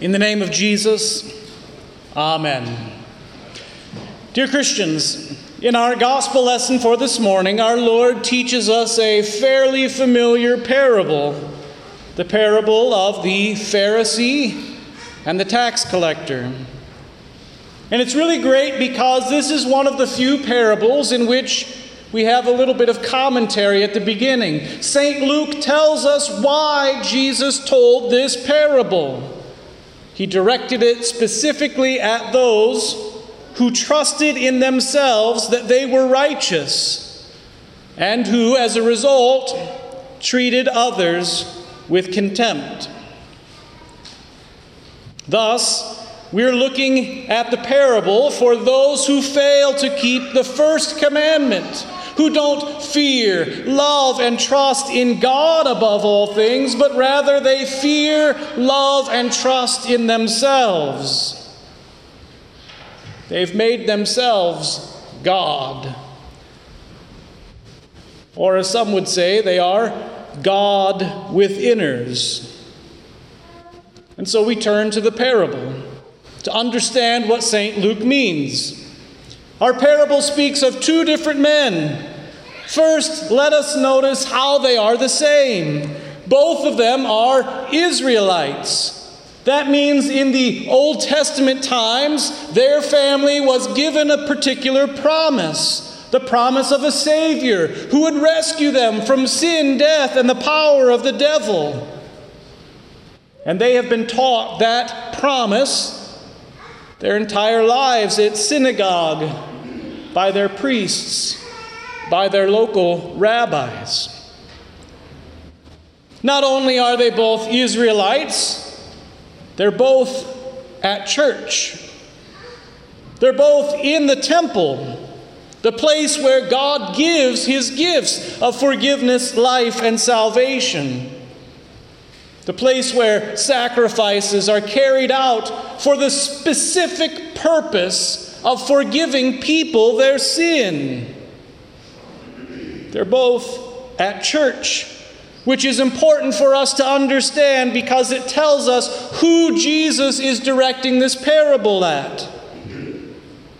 In the name of Jesus, Amen. Dear Christians, in our gospel lesson for this morning, our Lord teaches us a fairly familiar parable the parable of the Pharisee and the tax collector. And it's really great because this is one of the few parables in which we have a little bit of commentary at the beginning. St. Luke tells us why Jesus told this parable. He directed it specifically at those who trusted in themselves that they were righteous and who, as a result, treated others with contempt. Thus, we're looking at the parable for those who fail to keep the first commandment who don't fear, love, and trust in God above all things, but rather they fear, love, and trust in themselves. They've made themselves God. Or, as some would say, they are God with inners. And so we turn to the parable to understand what St. Luke means. Our parable speaks of two different men. First, let us notice how they are the same. Both of them are Israelites. That means in the Old Testament times, their family was given a particular promise the promise of a Savior who would rescue them from sin, death, and the power of the devil. And they have been taught that promise their entire lives at synagogue, by their priests, by their local rabbis. Not only are they both Israelites, they're both at church. They're both in the temple, the place where God gives his gifts of forgiveness, life, and salvation the place where sacrifices are carried out for the specific purpose of forgiving people their sin. They're both at church, which is important for us to understand because it tells us who Jesus is directing this parable at.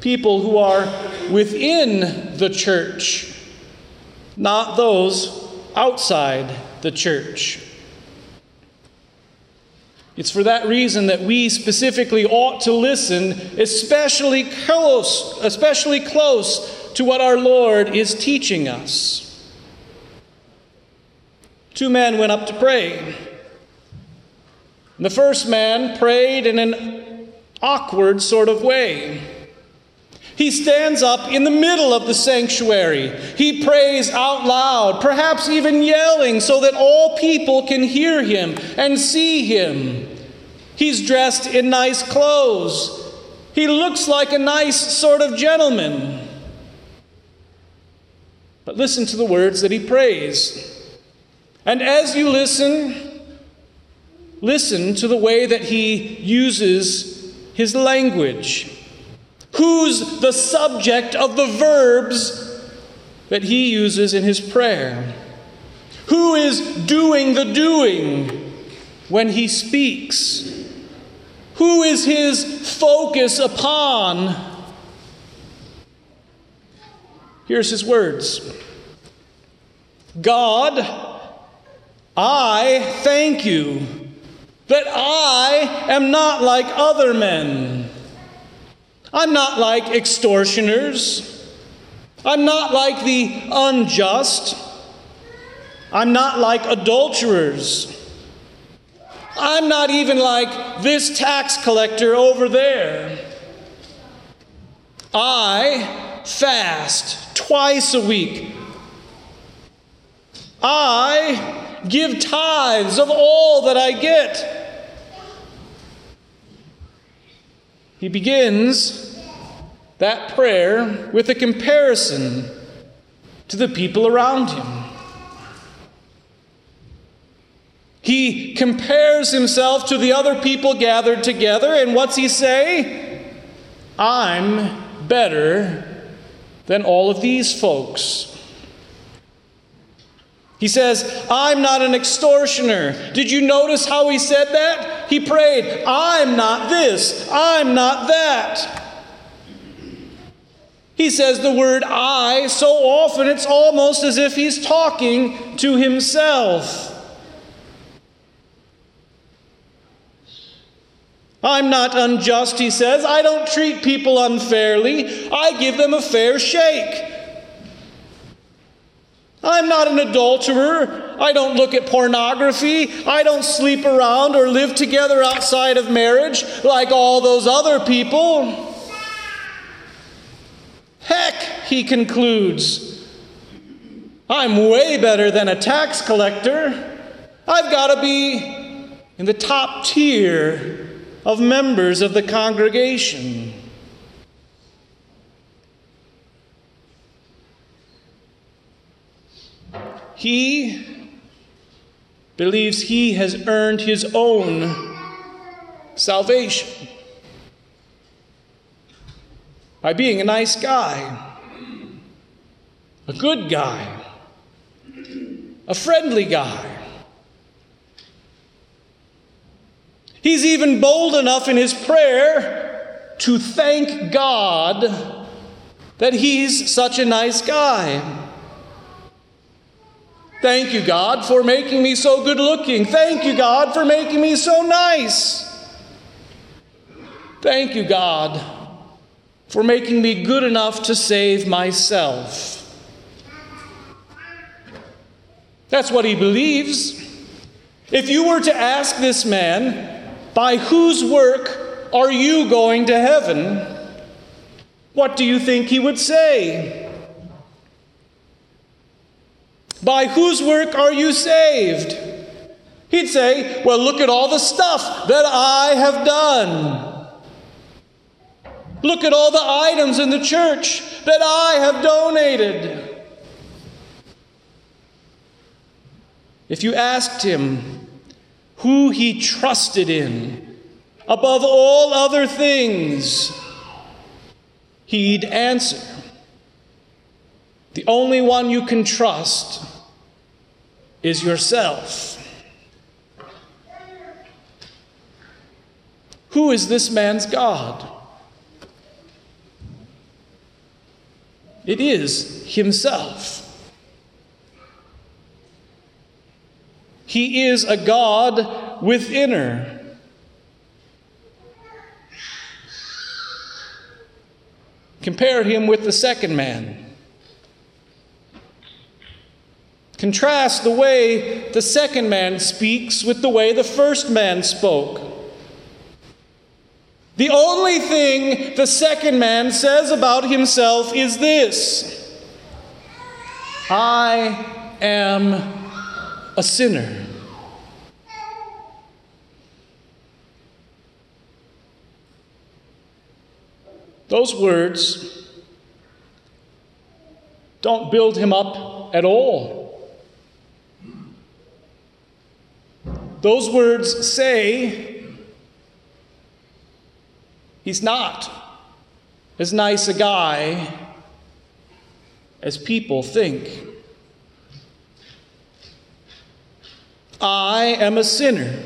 People who are within the church, not those outside the church. It's for that reason that we specifically ought to listen, especially close, especially close to what our Lord is teaching us. Two men went up to pray. The first man prayed in an awkward sort of way. He stands up in the middle of the sanctuary. He prays out loud, perhaps even yelling, so that all people can hear him and see him. He's dressed in nice clothes. He looks like a nice sort of gentleman. But listen to the words that he prays. And as you listen, listen to the way that he uses his language who's the subject of the verbs that he uses in his prayer? Who is doing the doing when he speaks? Who is his focus upon? Here's his words God, I thank you that I am not like other men I'm not like extortioners. I'm not like the unjust. I'm not like adulterers. I'm not even like this tax collector over there. I fast twice a week. I give tithes of all that I get. He begins that prayer with a comparison to the people around him. He compares himself to the other people gathered together, and what's he say? I'm better than all of these folks. He says, I'm not an extortioner. Did you notice how he said that? He prayed, I'm not this, I'm not that. He says the word I so often it's almost as if he's talking to himself. I'm not unjust, he says. I don't treat people unfairly. I give them a fair shake. I'm not an adulterer. I don't look at pornography. I don't sleep around or live together outside of marriage like all those other people. Heck, he concludes, I'm way better than a tax collector. I've got to be in the top tier of members of the congregation. He believes he has earned his own salvation by being a nice guy, a good guy, a friendly guy. He's even bold enough in his prayer to thank God that he's such a nice guy. Thank you, God, for making me so good looking. Thank you, God, for making me so nice. Thank you, God, for making me good enough to save myself. That's what he believes. If you were to ask this man, by whose work are you going to heaven? What do you think he would say? By whose work are you saved? He'd say, Well, look at all the stuff that I have done. Look at all the items in the church that I have donated. If you asked him who he trusted in above all other things, he'd answer the only one you can trust is yourself. Who is this man's God? It is himself. He is a God within her. Compare him with the second man. Contrast the way the second man speaks with the way the first man spoke. The only thing the second man says about himself is this I am a sinner. Those words don't build him up at all. Those words say he's not as nice a guy as people think. I am a sinner.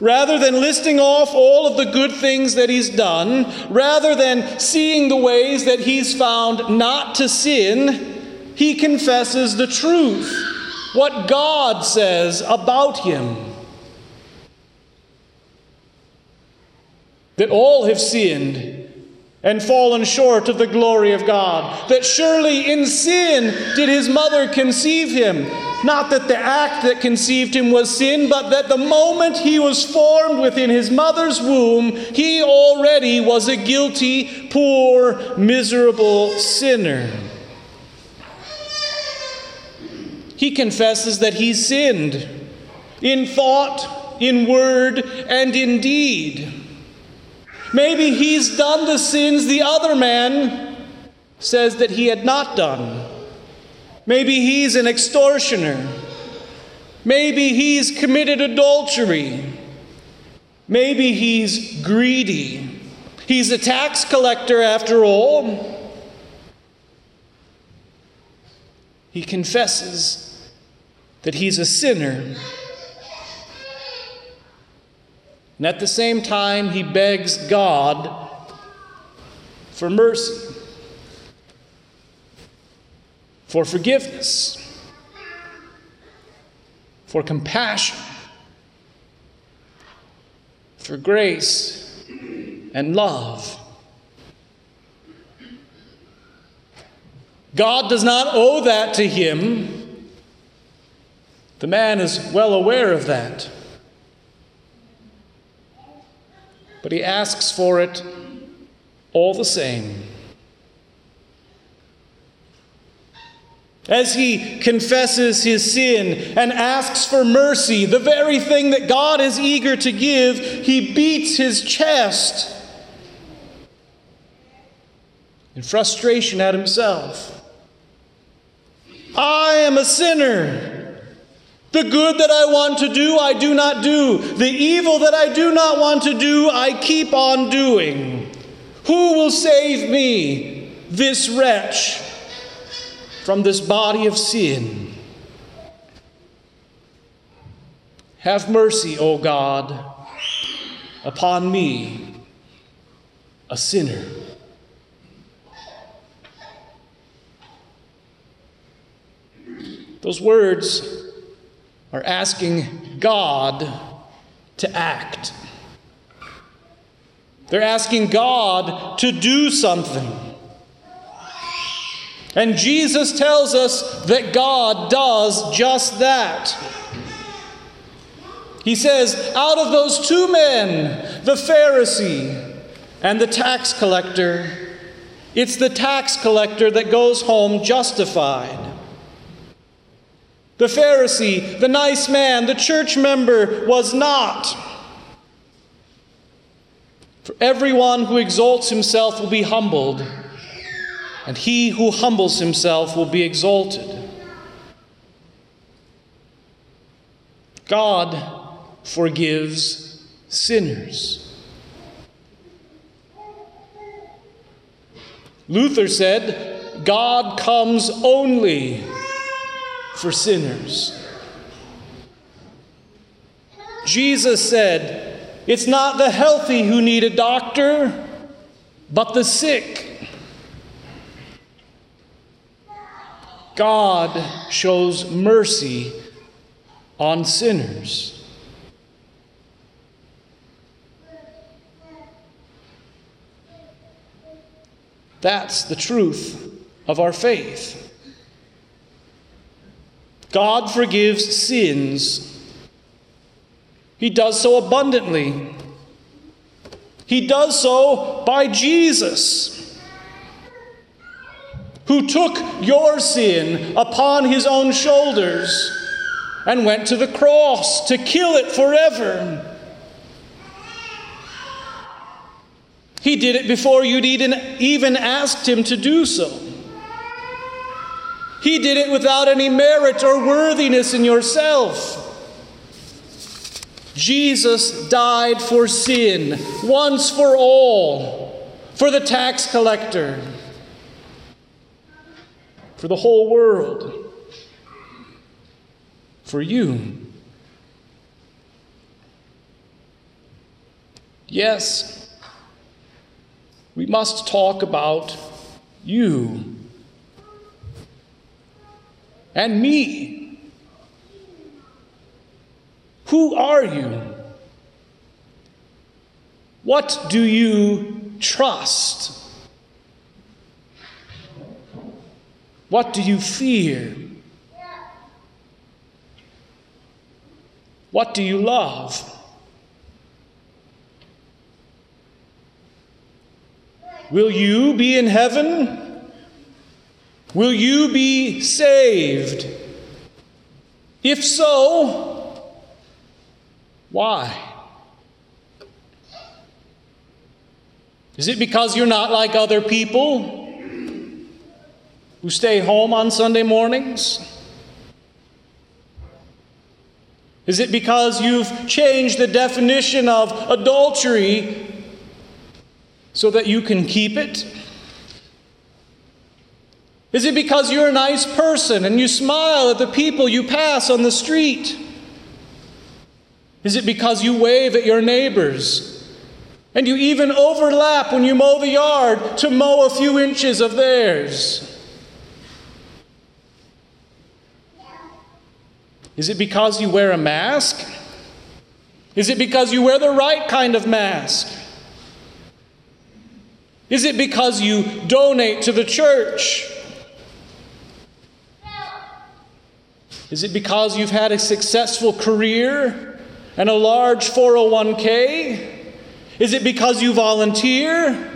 Rather than listing off all of the good things that he's done, rather than seeing the ways that he's found not to sin, he confesses the truth what God says about him. That all have sinned and fallen short of the glory of God. That surely in sin did his mother conceive him. Not that the act that conceived him was sin, but that the moment he was formed within his mother's womb, he already was a guilty, poor, miserable sinner. He confesses that he sinned in thought, in word, and in deed. Maybe he's done the sins the other man says that he had not done. Maybe he's an extortioner. Maybe he's committed adultery. Maybe he's greedy. He's a tax collector after all. he confesses that he's a sinner. And at the same time, he begs God for mercy, for forgiveness, for compassion, for grace and love. God does not owe that to him. The man is well aware of that. But he asks for it all the same. As he confesses his sin and asks for mercy, the very thing that God is eager to give, he beats his chest in frustration at himself. I am a sinner. The good that I want to do, I do not do. The evil that I do not want to do, I keep on doing. Who will save me, this wretch, from this body of sin? Have mercy, O God, upon me, a sinner. Those words are asking God to act. They're asking God to do something. And Jesus tells us that God does just that. He says, out of those two men, the Pharisee and the tax collector, it's the tax collector that goes home justified. The Pharisee, the nice man, the church member was not. For everyone who exalts himself will be humbled, and he who humbles himself will be exalted. God forgives sinners. Luther said, God comes only for sinners. Jesus said, It's not the healthy who need a doctor, but the sick. God shows mercy on sinners. That's the truth of our faith. God forgives sins. He does so abundantly. He does so by Jesus, who took your sin upon his own shoulders and went to the cross to kill it forever. He did it before you'd even asked him to do so. He did it without any merit or worthiness in yourself. Jesus died for sin once for all, for the tax collector, for the whole world, for you. Yes, we must talk about you and me. Who are you? What do you trust? What do you fear? What do you love? Will you be in heaven? Will you be saved? If so, why? Is it because you're not like other people who stay home on Sunday mornings? Is it because you've changed the definition of adultery so that you can keep it? Is it because you're a nice person and you smile at the people you pass on the street? Is it because you wave at your neighbors and you even overlap when you mow the yard to mow a few inches of theirs? Is it because you wear a mask? Is it because you wear the right kind of mask? Is it because you donate to the church? Is it because you've had a successful career and a large 401k? Is it because you volunteer?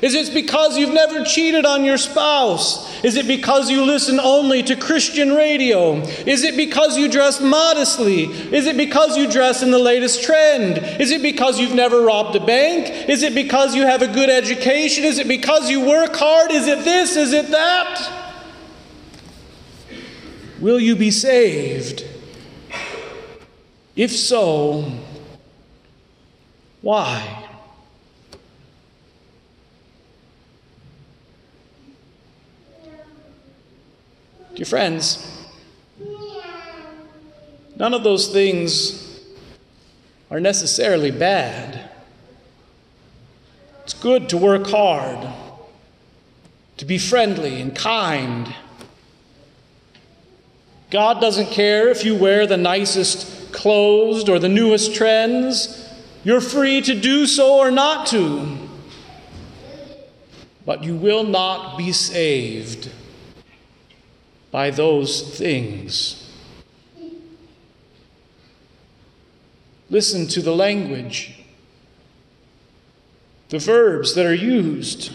Is it because you've never cheated on your spouse? Is it because you listen only to Christian radio? Is it because you dress modestly? Is it because you dress in the latest trend? Is it because you've never robbed a bank? Is it because you have a good education? Is it because you work hard? Is it this? Is it that? Will you be saved? If so, why? Dear friends, none of those things are necessarily bad. It's good to work hard, to be friendly and kind God doesn't care if you wear the nicest clothes or the newest trends. You're free to do so or not to. But you will not be saved by those things. Listen to the language, the verbs that are used.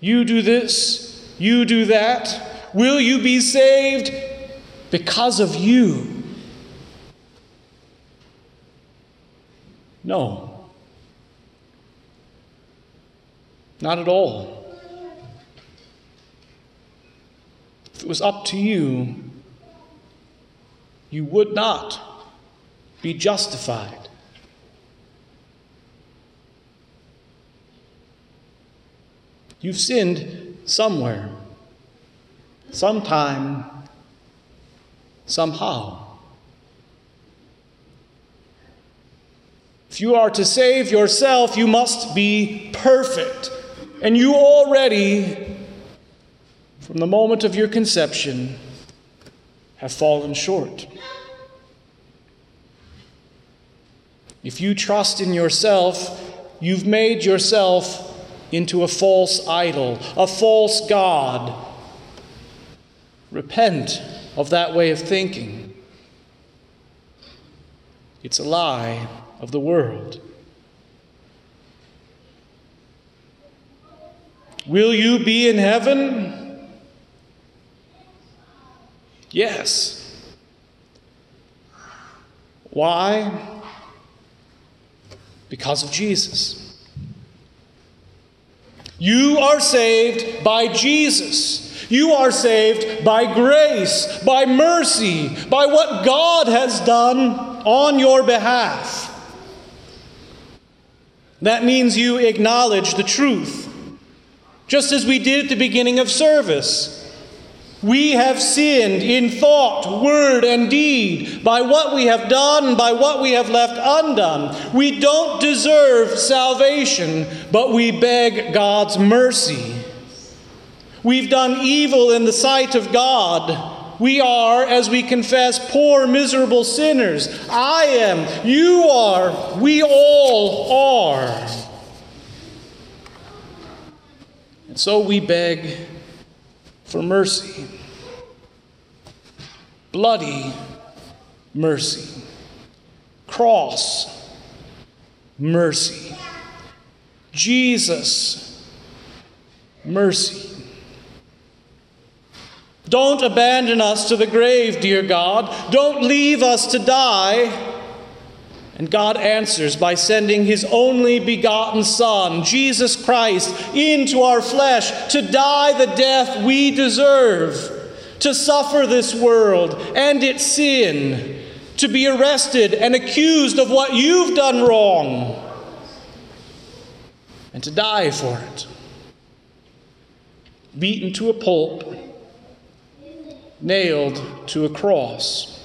You do this, you do that. Will you be saved because of you? No. Not at all. If it was up to you, you would not be justified. You've sinned somewhere sometime, somehow. If you are to save yourself, you must be perfect. And you already, from the moment of your conception, have fallen short. If you trust in yourself, you've made yourself into a false idol, a false God Repent of that way of thinking. It's a lie of the world. Will you be in heaven? Yes. Why? Because of Jesus. You are saved by Jesus. You are saved by grace, by mercy, by what God has done on your behalf. That means you acknowledge the truth, just as we did at the beginning of service. We have sinned in thought, word, and deed by what we have done, by what we have left undone. We don't deserve salvation, but we beg God's mercy. We've done evil in the sight of God. We are, as we confess, poor, miserable sinners. I am, you are, we all are. And so we beg for mercy. Bloody mercy. Cross mercy. Jesus mercy. Don't abandon us to the grave, dear God. Don't leave us to die. And God answers by sending His only begotten Son, Jesus Christ, into our flesh to die the death we deserve, to suffer this world and its sin, to be arrested and accused of what you've done wrong, and to die for it. beaten to a pulp, nailed to a cross.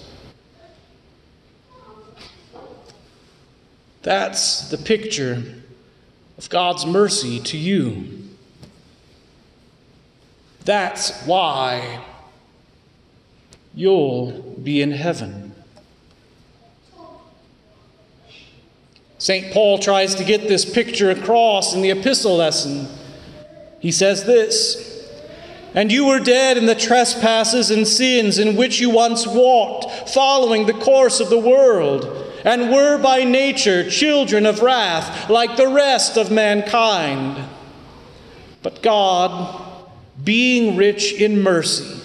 That's the picture of God's mercy to you. That's why you'll be in heaven. St. Paul tries to get this picture across in the epistle lesson. He says this And you were dead in the trespasses and sins in which you once walked, following the course of the world and were by nature children of wrath, like the rest of mankind. But God, being rich in mercy,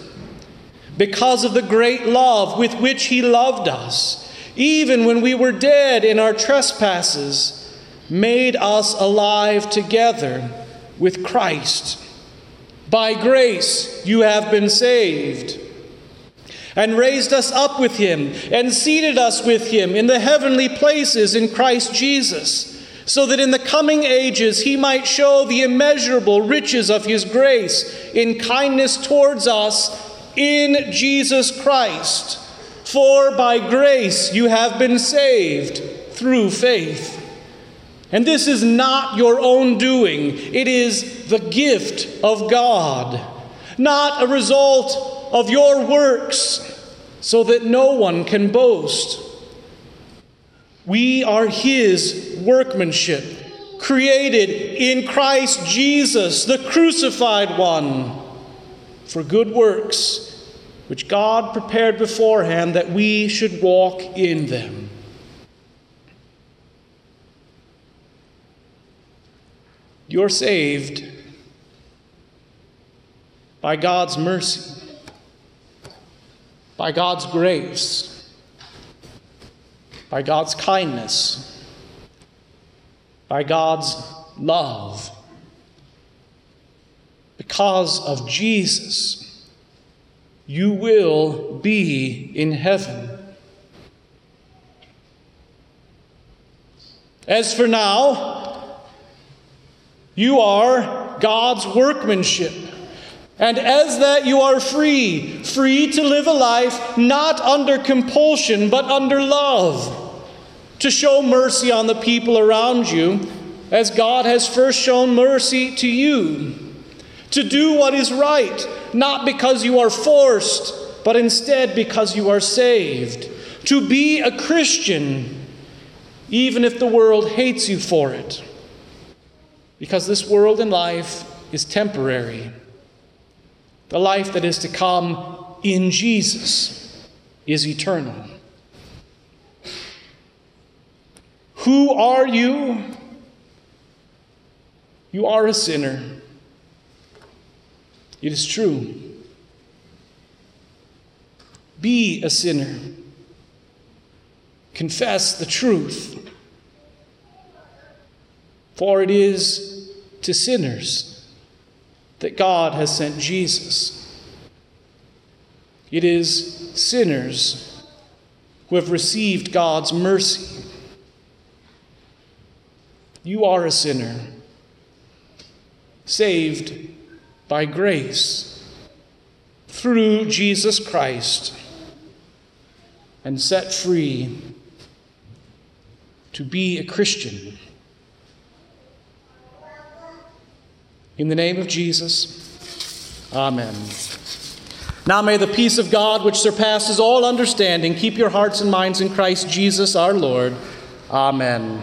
because of the great love with which He loved us, even when we were dead in our trespasses, made us alive together with Christ. By grace you have been saved and raised us up with him, and seated us with him in the heavenly places in Christ Jesus, so that in the coming ages he might show the immeasurable riches of his grace in kindness towards us in Jesus Christ. For by grace you have been saved through faith. And this is not your own doing, it is the gift of God, not a result of your works, so that no one can boast. We are His workmanship, created in Christ Jesus, the crucified one, for good works, which God prepared beforehand that we should walk in them. You're saved by God's mercy by God's grace, by God's kindness, by God's love. Because of Jesus, you will be in heaven. As for now, you are God's workmanship. And as that you are free, free to live a life not under compulsion, but under love, to show mercy on the people around you, as God has first shown mercy to you, to do what is right, not because you are forced, but instead because you are saved, to be a Christian, even if the world hates you for it, because this world and life is temporary. The life that is to come in Jesus is eternal. Who are you? You are a sinner. It is true. Be a sinner. Confess the truth. For it is to sinners that God has sent Jesus. It is sinners who have received God's mercy. You are a sinner, saved by grace through Jesus Christ, and set free to be a Christian. In the name of Jesus, amen. Now may the peace of God, which surpasses all understanding, keep your hearts and minds in Christ Jesus our Lord. Amen.